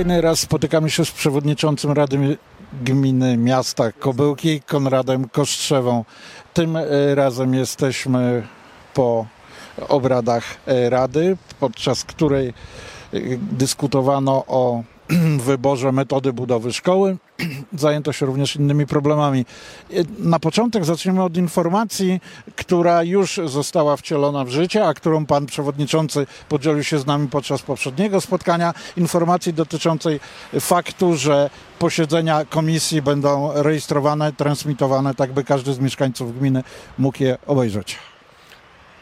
Kolejny raz spotykamy się z przewodniczącym Rady Gminy Miasta Kobyłki, Konradem Kostrzewą. Tym e, razem jesteśmy po obradach e, Rady, podczas której e, dyskutowano o wyborze metody budowy szkoły. Zajęto się również innymi problemami. Na początek zaczniemy od informacji, która już została wcielona w życie, a którą pan przewodniczący podzielił się z nami podczas poprzedniego spotkania. Informacji dotyczącej faktu, że posiedzenia komisji będą rejestrowane, transmitowane, tak by każdy z mieszkańców gminy mógł je obejrzeć.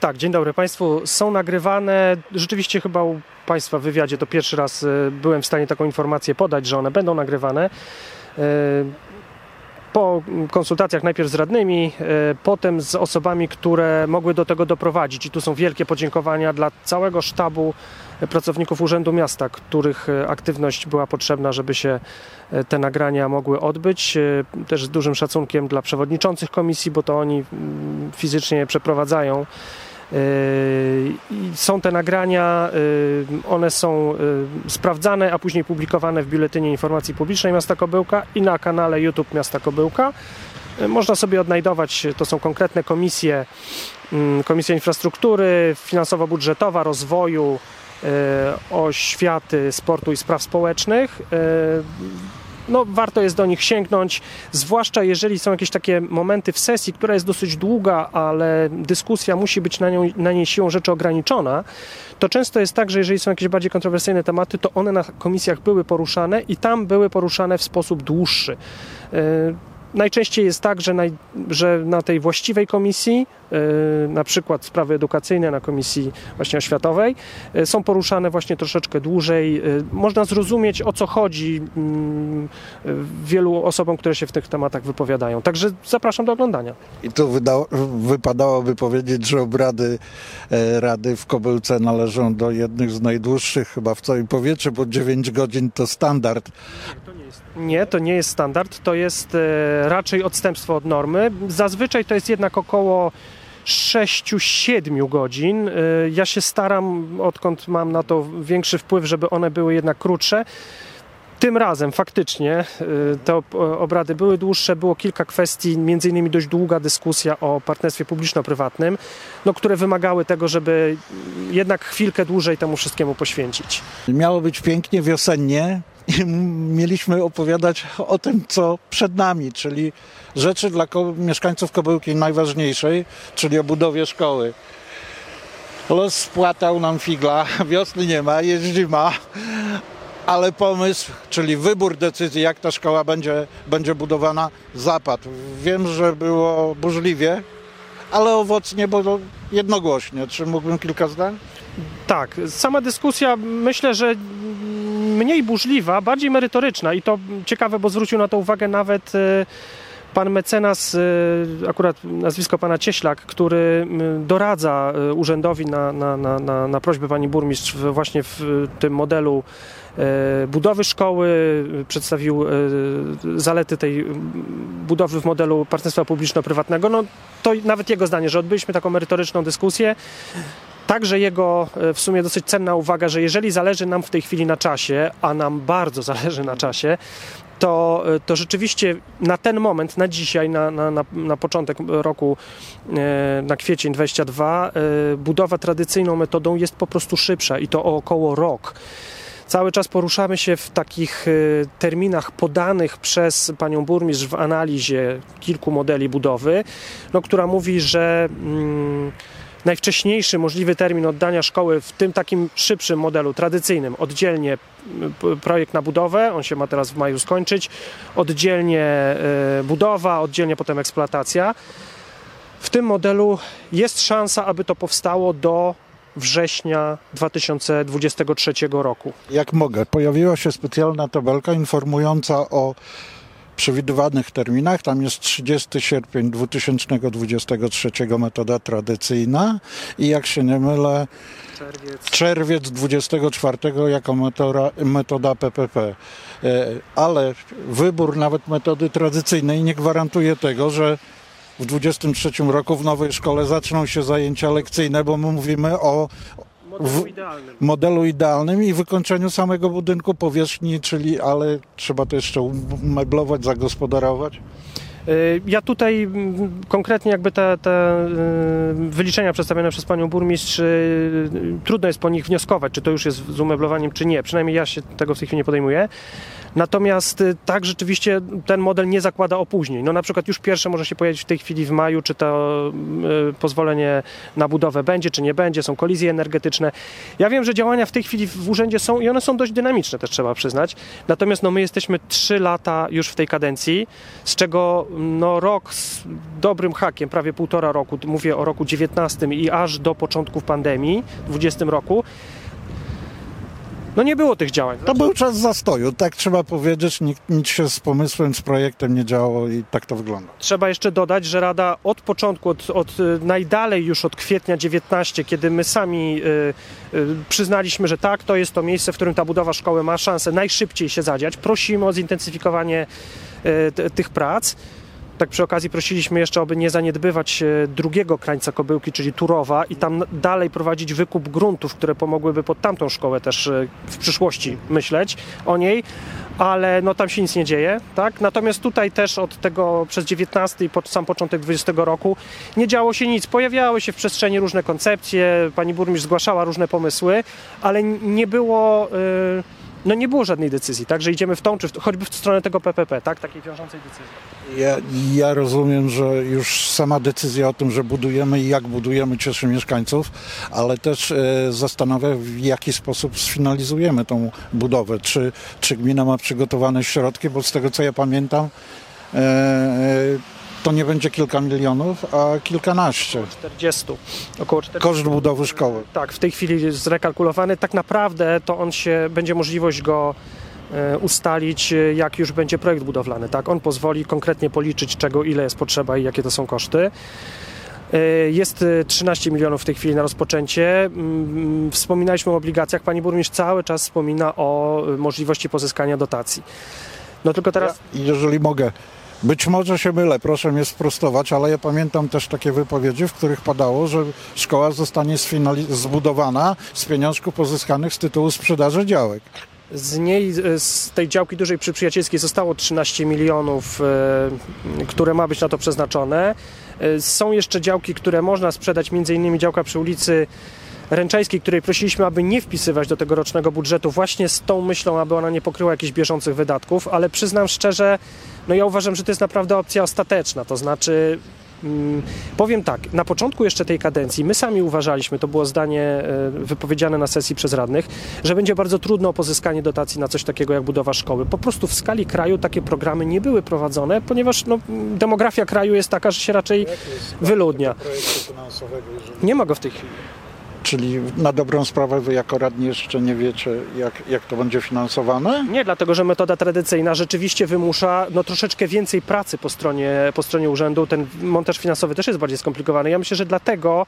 Tak, dzień dobry Państwu. Są nagrywane. Rzeczywiście chyba u Państwa w wywiadzie to pierwszy raz y, byłem w stanie taką informację podać, że one będą nagrywane. Y, po konsultacjach najpierw z radnymi, y, potem z osobami, które mogły do tego doprowadzić. I tu są wielkie podziękowania dla całego sztabu pracowników Urzędu Miasta, których aktywność była potrzebna, żeby się te nagrania mogły odbyć. Też z dużym szacunkiem dla przewodniczących komisji, bo to oni mm, fizycznie je przeprowadzają. Yy, są te nagrania, yy, one są yy, sprawdzane, a później publikowane w Biuletynie Informacji Publicznej Miasta Kobyłka i na kanale YouTube Miasta Kobyłka. Można sobie odnajdować, to są konkretne komisje, Komisja Infrastruktury, Finansowo-Budżetowa, Rozwoju, Oświaty, Sportu i Spraw Społecznych no, warto jest do nich sięgnąć, zwłaszcza jeżeli są jakieś takie momenty w sesji, która jest dosyć długa, ale dyskusja musi być na, nią, na niej siłą rzeczy ograniczona, to często jest tak, że jeżeli są jakieś bardziej kontrowersyjne tematy, to one na komisjach były poruszane i tam były poruszane w sposób dłuższy. E, najczęściej jest tak, że, naj, że na tej właściwej komisji na przykład sprawy edukacyjne na Komisji właśnie oświatowej e, są poruszane właśnie troszeczkę dłużej. E, można zrozumieć o co chodzi mm, wielu osobom, które się w tych tematach wypowiadają. Także zapraszam do oglądania. I tu wydało, wypadałoby powiedzieć, że obrady Rady w Kobyłce należą do jednych z najdłuższych chyba w całym powietrzu, bo 9 godzin to standard. Nie, to nie jest standard, to jest raczej odstępstwo od normy. Zazwyczaj to jest jednak około 6-7 godzin. Y, ja się staram, odkąd mam na to większy wpływ, żeby one były jednak krótsze. Tym razem faktycznie y, te obrady były dłuższe, było kilka kwestii, między innymi dość długa dyskusja o partnerstwie publiczno-prywatnym, no, które wymagały tego, żeby jednak chwilkę dłużej temu wszystkiemu poświęcić. Miało być pięknie, wiosennie i mieliśmy opowiadać o tym, co przed nami, czyli rzeczy dla mieszkańców Kobyłki najważniejszej, czyli o budowie szkoły. Los spłatał nam figla, wiosny nie ma, jest zima, ale pomysł, czyli wybór decyzji, jak ta szkoła będzie, będzie budowana, zapadł. Wiem, że było burzliwie, ale owocnie, bo jednogłośnie. Czy mógłbym kilka zdań? Tak, sama dyskusja myślę, że mniej burzliwa, bardziej merytoryczna i to ciekawe, bo zwrócił na to uwagę nawet e, pan mecenas, e, akurat nazwisko pana Cieślak, który doradza e, urzędowi na, na, na, na prośbę pani burmistrz właśnie w tym modelu budowy szkoły, przedstawił zalety tej budowy w modelu partnerstwa publiczno-prywatnego. No to nawet jego zdanie, że odbyliśmy taką merytoryczną dyskusję. Także jego e, w sumie dosyć cenna uwaga, że jeżeli zależy nam w tej chwili na czasie, a nam bardzo zależy na czasie, to, e, to rzeczywiście na ten moment, na dzisiaj, na, na, na, na początek roku, e, na kwiecień 22, budowa tradycyjną metodą jest po prostu szybsza i to o około rok. Cały czas poruszamy się w takich terminach podanych przez panią burmistrz w analizie kilku modeli budowy, no, która mówi, że. Mm, najwcześniejszy możliwy termin oddania szkoły w tym takim szybszym modelu, tradycyjnym, oddzielnie projekt na budowę, on się ma teraz w maju skończyć, oddzielnie e, budowa, oddzielnie potem eksploatacja. W tym modelu jest szansa, aby to powstało do września 2023 roku. Jak mogę, pojawiła się specjalna tabelka informująca o przewidywanych terminach. Tam jest 30 sierpień 2023 metoda tradycyjna i jak się nie mylę, czerwiec, czerwiec 24 jako metoda, metoda PPP. E, ale wybór nawet metody tradycyjnej nie gwarantuje tego, że w 23 roku w nowej szkole zaczną się zajęcia lekcyjne, bo my mówimy o Modelu idealnym. modelu idealnym i wykończeniu samego budynku powierzchni, czyli ale trzeba to jeszcze umeblować, zagospodarować. Y, Ja tutaj mm, konkretnie jakby te, te y, wyliczenia przedstawione przez panią burmistrz, y, trudno jest po nich wnioskować, czy to już jest z umeblowaniem, czy nie. Przynajmniej ja się tego w tej chwili nie podejmuję. Natomiast tak, rzeczywiście ten model nie zakłada opóźnień. No na przykład już pierwsze może się pojawić w tej chwili w maju, czy to pozwolenie na budowę będzie, czy nie będzie, są kolizje energetyczne. Ja wiem, że działania w tej chwili w urzędzie są i one są dość dynamiczne też trzeba przyznać. Natomiast no my jesteśmy trzy lata już w tej kadencji, z czego no rok z dobrym hakiem, prawie półtora roku, mówię o roku 19 i aż do początków pandemii, 20 roku, no nie było tych działań. To był czas zastoju, tak trzeba powiedzieć. Nikt, nic się z pomysłem, z projektem nie działo i tak to wygląda. Trzeba jeszcze dodać, że Rada od początku, od, od y, najdalej już od kwietnia 19, kiedy my sami y, y, przyznaliśmy, że tak, to jest to miejsce, w którym ta budowa szkoły ma szansę najszybciej się zadziać, prosimy o zintensyfikowanie y, t- tych prac. Tak przy okazji prosiliśmy jeszcze, aby nie zaniedbywać e, drugiego krańca Kobyłki, czyli Turowa i tam dalej prowadzić wykup gruntów, które pomogłyby pod tamtą szkołę też e, w przyszłości myśleć o niej, ale no tam się nic nie dzieje, tak? Natomiast tutaj też od tego przez 19 i pod sam początek 20 roku nie działo się nic. Pojawiały się w przestrzeni różne koncepcje, pani burmistrz zgłaszała różne pomysły, ale nie było... e, no nie było żadnej decyzji, tak, że idziemy w tą, czy w, choćby w stronę tego PPP, tak, takiej wiążącej decyzji. Ja, ja rozumiem, że już sama decyzja o tym, że budujemy i jak budujemy cieszy mieszkańców, ale też e, zastanawia w jaki sposób sfinalizujemy tą budowę. Czy, czy gmina ma przygotowane środki, bo z tego co ja pamiętam e, e, to nie będzie kilka milionów, a kilkanaście. 40, około 40. Koszt budowy szkoły. Tak, w tej chwili zrekalkulowany. Tak naprawdę to on się, będzie możliwość go e, ustalić, e, jak już będzie projekt budowlany. Tak? On pozwoli konkretnie policzyć, czego ile jest potrzeba i jakie to są koszty. E, Jest e, 13 milionów w tej chwili na rozpoczęcie. Mm, Wspominaliśmy o obligacjach. Pani burmistrz cały czas wspomina o możliwości pozyskania dotacji. No tylko teraz Ja, jeżeli mogę, być może się mylę, proszę mnie sprostować, ale ja pamiętam też takie wypowiedzi, w których padało, że szkoła zostanie zbudowana z pieniążków pozyskanych z tytułu sprzedaży działek. Z niej, z tej działki dużej przy Przyjacielskiej zostało 13 milionów, e, które ma być na to przeznaczone. E, Są jeszcze działki, które można sprzedać, między innymi działka przy ulicy Ręczańskiej, której prosiliśmy, aby nie wpisywać do tego rocznego budżetu, właśnie z tą myślą, aby ona nie pokryła jakichś bieżących wydatków, ale przyznam szczerze, no ja uważam, że to jest naprawdę opcja ostateczna, to znaczy Mm, Powiem tak, na początku jeszcze tej kadencji my sami uważaliśmy, to było zdanie e, wypowiedziane na sesji przez radnych, że będzie bardzo trudno o pozyskanie dotacji na coś takiego jak budowa szkoły. Po prostu w skali kraju takie programy nie były prowadzone, ponieważ no, demografia kraju jest taka, że się raczej wyludnia. Nie ma go w tej chwili. Czyli na dobrą sprawę wy jako radni jeszcze nie wiecie, jak, jak to będzie finansowane? Nie, dlatego że metoda tradycyjna rzeczywiście wymusza no, troszeczkę więcej pracy po stronie, po stronie urzędu. Ten montaż finansowy też jest bardziej skomplikowany. Ja myślę, że dlatego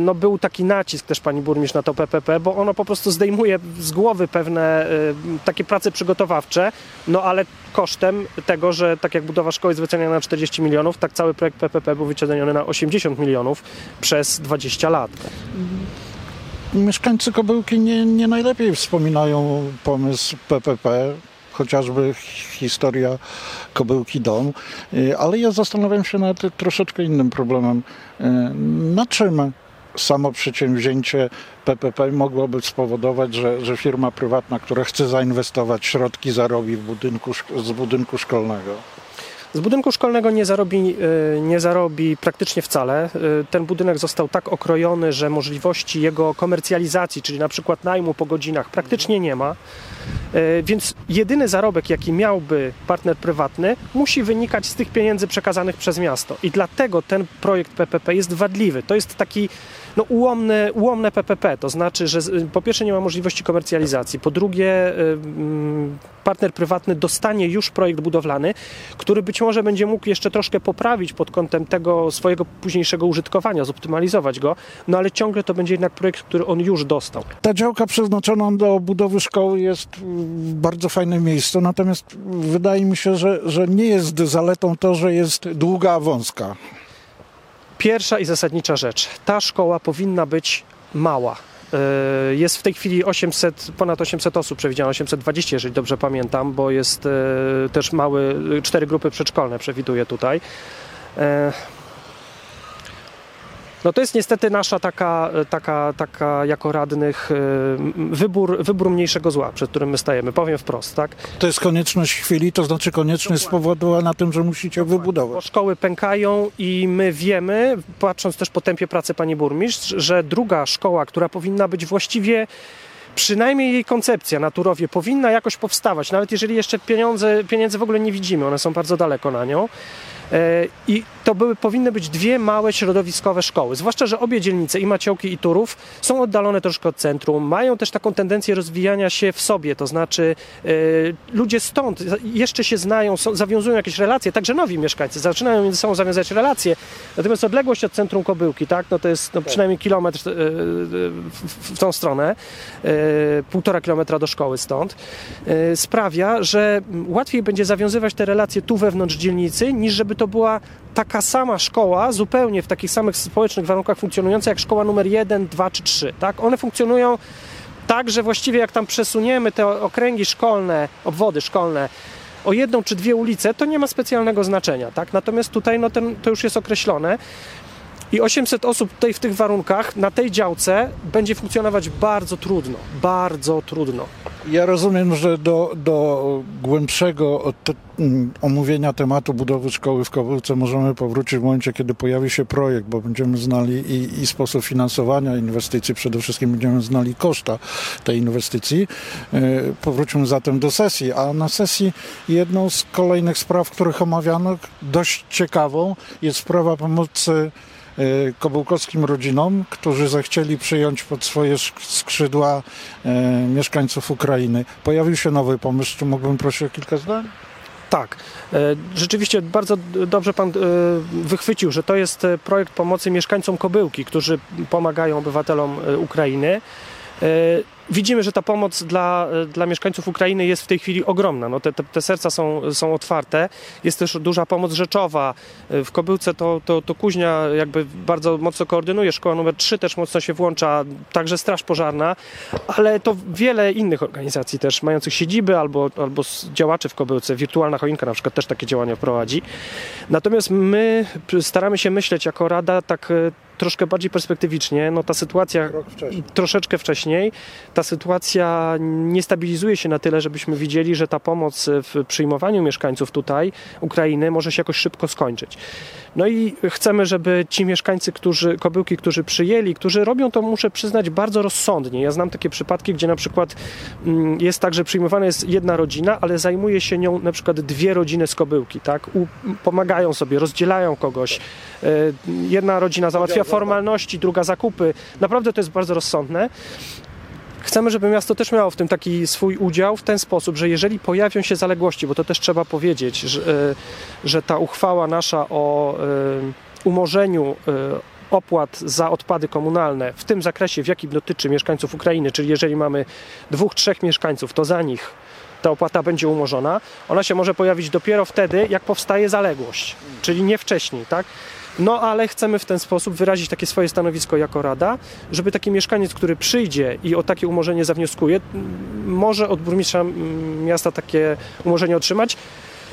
no, był taki nacisk też pani burmistrz na to PPP, bo ono po prostu zdejmuje z głowy pewne y, takie prace przygotowawcze, no ale kosztem tego, że tak jak budowa szkoły jest wyceniana na 40 milionów, tak cały projekt PPP był wyceniony na 80 milionów przez 20 lat. Mieszkańcy Kobyłki nie, nie najlepiej wspominają pomysł PPP, chociażby historia Kobyłki Dom, Y, ale ja zastanawiam się nad troszeczkę innym problemem. Na czym samo przedsięwzięcie PPP mogłoby spowodować, że, że firma prywatna, która chce zainwestować środki, zarobi w budynku, z budynku szkolnego? Z budynku szkolnego nie zarobi, y, nie zarobi praktycznie wcale. Y, Ten budynek został tak okrojony, że możliwości jego komercjalizacji, czyli na przykład najmu po godzinach, praktycznie nie ma. Y, Więc jedyny zarobek, jaki miałby partner prywatny, musi wynikać z tych pieniędzy przekazanych przez miasto. I dlatego ten projekt PPP jest wadliwy. To jest taki no, ułomne, ułomne PPP, to znaczy, że po pierwsze nie ma możliwości komercjalizacji, po drugie partner prywatny dostanie już projekt budowlany, który być może będzie mógł jeszcze troszkę poprawić pod kątem tego swojego późniejszego użytkowania, zoptymalizować go, no ale ciągle to będzie jednak projekt, który on już dostał. Ta działka przeznaczona do budowy szkoły jest w bardzo fajnym miejscu, natomiast wydaje mi się, że, że nie jest zaletą to, że jest długa, a wąska. Pierwsza i zasadnicza rzecz. Ta szkoła powinna być mała. E, Jest w tej chwili 800, ponad 800 osób, przewidziano 820, jeżeli dobrze pamiętam, bo jest e, też mały, cztery grupy przedszkolne przewiduje tutaj. E, No to jest niestety nasza taka, taka, taka jako radnych e, wybór, wybór mniejszego zła, przed którym my stajemy, powiem wprost, tak? To jest konieczność chwili, to znaczy konieczność spowodowała na tym, że musicie Bo wybudować. szkoły pękają i my wiemy, patrząc też po tempie pracy pani burmistrz, że druga szkoła, która powinna być właściwie przynajmniej jej koncepcja na Turowie powinna jakoś powstawać, nawet jeżeli jeszcze pieniądze, pieniędzy w ogóle nie widzimy, one są bardzo daleko na nią. E, I to były, powinny być dwie małe środowiskowe szkoły. Zwłaszcza, że obie dzielnice, i Maciołki, i Turów, są oddalone troszkę od centrum, mają też taką tendencję rozwijania się w sobie, to znaczy e, ludzie stąd jeszcze się znają, są, zawiązują jakieś relacje, także nowi mieszkańcy zaczynają między sobą zawiązać relacje. Natomiast odległość od centrum Kobyłki, tak, no to jest no, przynajmniej kilometr e, e, w, w tą stronę, półtora kilometra do szkoły stąd, sprawia, że łatwiej będzie zawiązywać te relacje tu wewnątrz dzielnicy, niż żeby to była taka sama szkoła, zupełnie w takich samych społecznych warunkach funkcjonująca jak szkoła numer 1, 2 czy 3. Tak? One funkcjonują tak, że właściwie jak tam przesuniemy te okręgi szkolne, obwody szkolne o jedną czy dwie ulice, to nie ma specjalnego znaczenia. Tak? Natomiast tutaj no, ten, to już jest określone. I 800 osób tutaj w tych warunkach, na tej działce, będzie funkcjonować bardzo trudno. Bardzo trudno. Ja rozumiem, że do, do głębszego te, mm, omówienia tematu budowy szkoły w Kobyłce możemy powrócić w momencie, kiedy pojawi się projekt, bo będziemy znali i, i sposób finansowania inwestycji, przede wszystkim będziemy znali koszta tej inwestycji. E, Powróćmy zatem do sesji, a na sesji jedną z kolejnych spraw, których omawiano, dość ciekawą, jest sprawa pomocy e, kobyłkowskim rodzinom, którzy zechcieli przyjąć pod swoje sk- skrzydła e, mieszkańców Ukrainy. Pojawił się nowy pomysł, czy mógłbym prosić o kilka zdań? Tak, e, rzeczywiście bardzo dobrze Pan e, wychwycił, że to jest e, projekt pomocy mieszkańcom Kobyłki, którzy pomagają obywatelom Ukrainy. Widzimy, że ta pomoc dla, e, dla mieszkańców Ukrainy jest w tej chwili ogromna. No te, te, te serca są, są otwarte. Jest też duża pomoc rzeczowa. E, W Kobyłce to, to, to Kuźnia jakby bardzo mocno koordynuje. Szkoła numer 3 też mocno się włącza, także Straż Pożarna, ale to wiele innych organizacji też mających siedziby albo, albo działaczy w Kobyłce. Wirtualna Choinka na przykład też takie działania prowadzi. Natomiast my staramy się myśleć jako Rada tak e, troszkę bardziej perspektywicznie. No ta sytuacja wcześniej. troszeczkę wcześniej. Ta sytuacja nie stabilizuje się na tyle, żebyśmy widzieli, że ta pomoc w przyjmowaniu mieszkańców tutaj, Ukrainy, może się jakoś szybko skończyć. No i chcemy, żeby ci mieszkańcy, którzy, kobyłki, którzy przyjęli, którzy robią to, muszę przyznać, bardzo rozsądnie. Ja znam takie przypadki, gdzie na przykład mm, jest tak, że przyjmowana jest jedna rodzina, ale zajmuje się nią na przykład dwie rodziny z kobyłki, tak? Pomagają sobie, rozdzielają kogoś. E, Jedna rodzina załatwia formalności, druga zakupy. Naprawdę to jest bardzo rozsądne. Chcemy, żeby miasto też miało w tym taki swój udział w ten sposób, że jeżeli pojawią się zaległości, bo to też trzeba powiedzieć, że, e, że ta uchwała nasza o e, umorzeniu e, opłat za odpady komunalne w tym zakresie, w jakim dotyczy mieszkańców Ukrainy, czyli jeżeli mamy dwóch, trzech mieszkańców, to za nich ta opłata będzie umorzona. Ona się może pojawić dopiero wtedy, jak powstaje zaległość, czyli nie wcześniej, tak? No ale chcemy w ten sposób wyrazić takie swoje stanowisko jako Rada, żeby taki mieszkaniec, który przyjdzie i o takie umorzenie zawnioskuje, może od burmistrza miasta takie umorzenie otrzymać.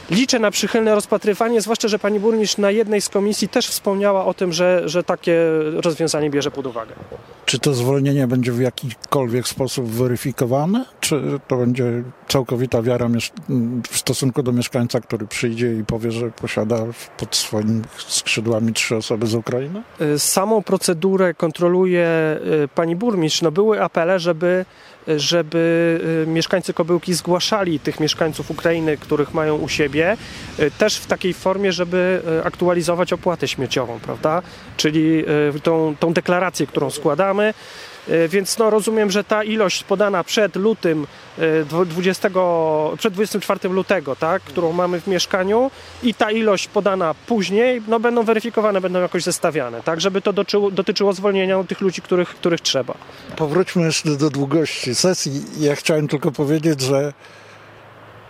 Liczę na przychylne rozpatrywanie, zwłaszcza, że pani burmistrz na jednej z komisji też wspomniała o tym, że, że takie rozwiązanie bierze pod uwagę. Czy to zwolnienie będzie w jakikolwiek sposób weryfikowane, czy to będzie całkowita wiara w stosunku do mieszkańca, który przyjdzie i powie, że posiada pod swoimi skrzydłami trzy osoby z Ukrainy? Y, Samą procedurę kontroluje y, pani burmistrz. No były apele, żeby, żeby y, mieszkańcy Kobyłki zgłaszali tych mieszkańców Ukrainy, których mają u siebie, y, też w takiej formie, żeby y, aktualizować opłatę śmieciową, prawda? Czyli tą, tą deklarację, którą składamy. Y, Więc no, rozumiem, że ta ilość podana przed lutym, y, dwu- 20, przed 24 lutego, tak, którą mamy w mieszkaniu i ta ilość podana później, no, będą weryfikowane, będą jakoś zestawiane, tak, żeby to dotyczyło, dotyczyło zwolnienia tych ludzi, których, których trzeba. Powróćmy jeszcze do długości sesji. Ja chciałem tylko powiedzieć, że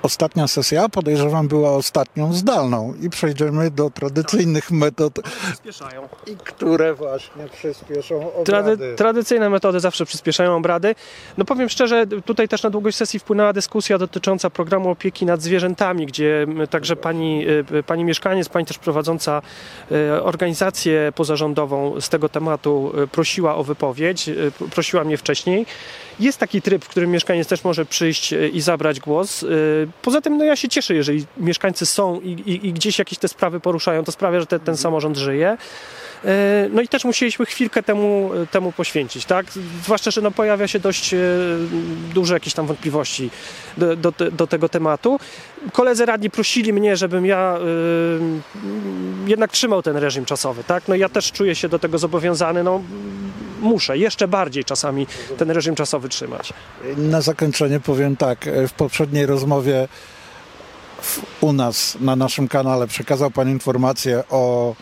ostatnia sesja, podejrzewam, była ostatnią zdalną i przejdziemy do tradycyjnych metod, Przyspieszają. i które właśnie przyspieszą Trady, obrady. tradycyjne metody zawsze przyspieszają obrady. No powiem szczerze, tutaj też na długość sesji wpłynęła dyskusja dotycząca programu opieki nad zwierzętami, gdzie także pani, y, pani mieszkaniec, pani też prowadząca y, organizację pozarządową z tego tematu y, prosiła o wypowiedź, y, prosiła mnie wcześniej. Jest taki tryb, w którym mieszkaniec też może przyjść y, i zabrać głos. Y, Poza tym no ja się cieszę, jeżeli mieszkańcy są i, i, i gdzieś jakieś te sprawy poruszają, to sprawia, że te, ten samorząd żyje. E, No i też musieliśmy chwilkę temu, temu poświęcić, tak? Zwłaszcza, że no pojawia się dość e, duże jakieś tam wątpliwości do, do, do tego tematu. Koledzy radni prosili mnie, żebym ja e, jednak trzymał ten reżim czasowy, tak? No ja też czuję się do tego zobowiązany, no muszę jeszcze bardziej czasami ten reżim czasowy trzymać. Na zakończenie powiem tak. W poprzedniej rozmowie u nas na naszym kanale przekazał Pan informację o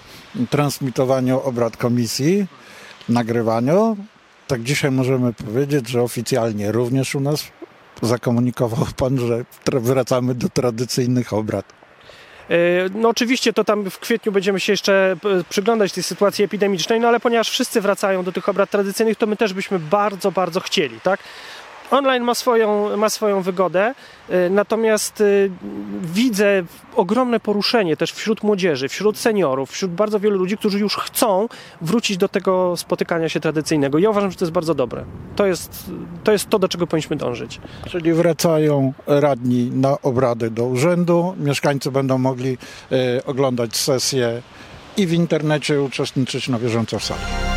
transmitowaniu obrad komisji, nagrywaniu. Tak dzisiaj możemy powiedzieć, że oficjalnie również u nas zakomunikował Pan, że wracamy do tradycyjnych obrad. E, No oczywiście to tam w kwietniu będziemy się jeszcze e, przyglądać tej sytuacji epidemicznej, no ale ponieważ wszyscy wracają do tych obrad tradycyjnych, to my też byśmy bardzo, bardzo chcieli, tak? Online ma swoją, ma swoją wygodę, e, natomiast e, widzę ogromne poruszenie też wśród młodzieży, wśród seniorów, wśród bardzo wielu ludzi, którzy już chcą wrócić do tego spotykania się tradycyjnego. Ja uważam, że to jest bardzo dobre. To jest to, jest to do czego powinniśmy dążyć. Czyli wracają radni na obrady do urzędu. Mieszkańcy będą mogli e, oglądać sesję i w internecie, uczestniczyć na bieżąco w sali.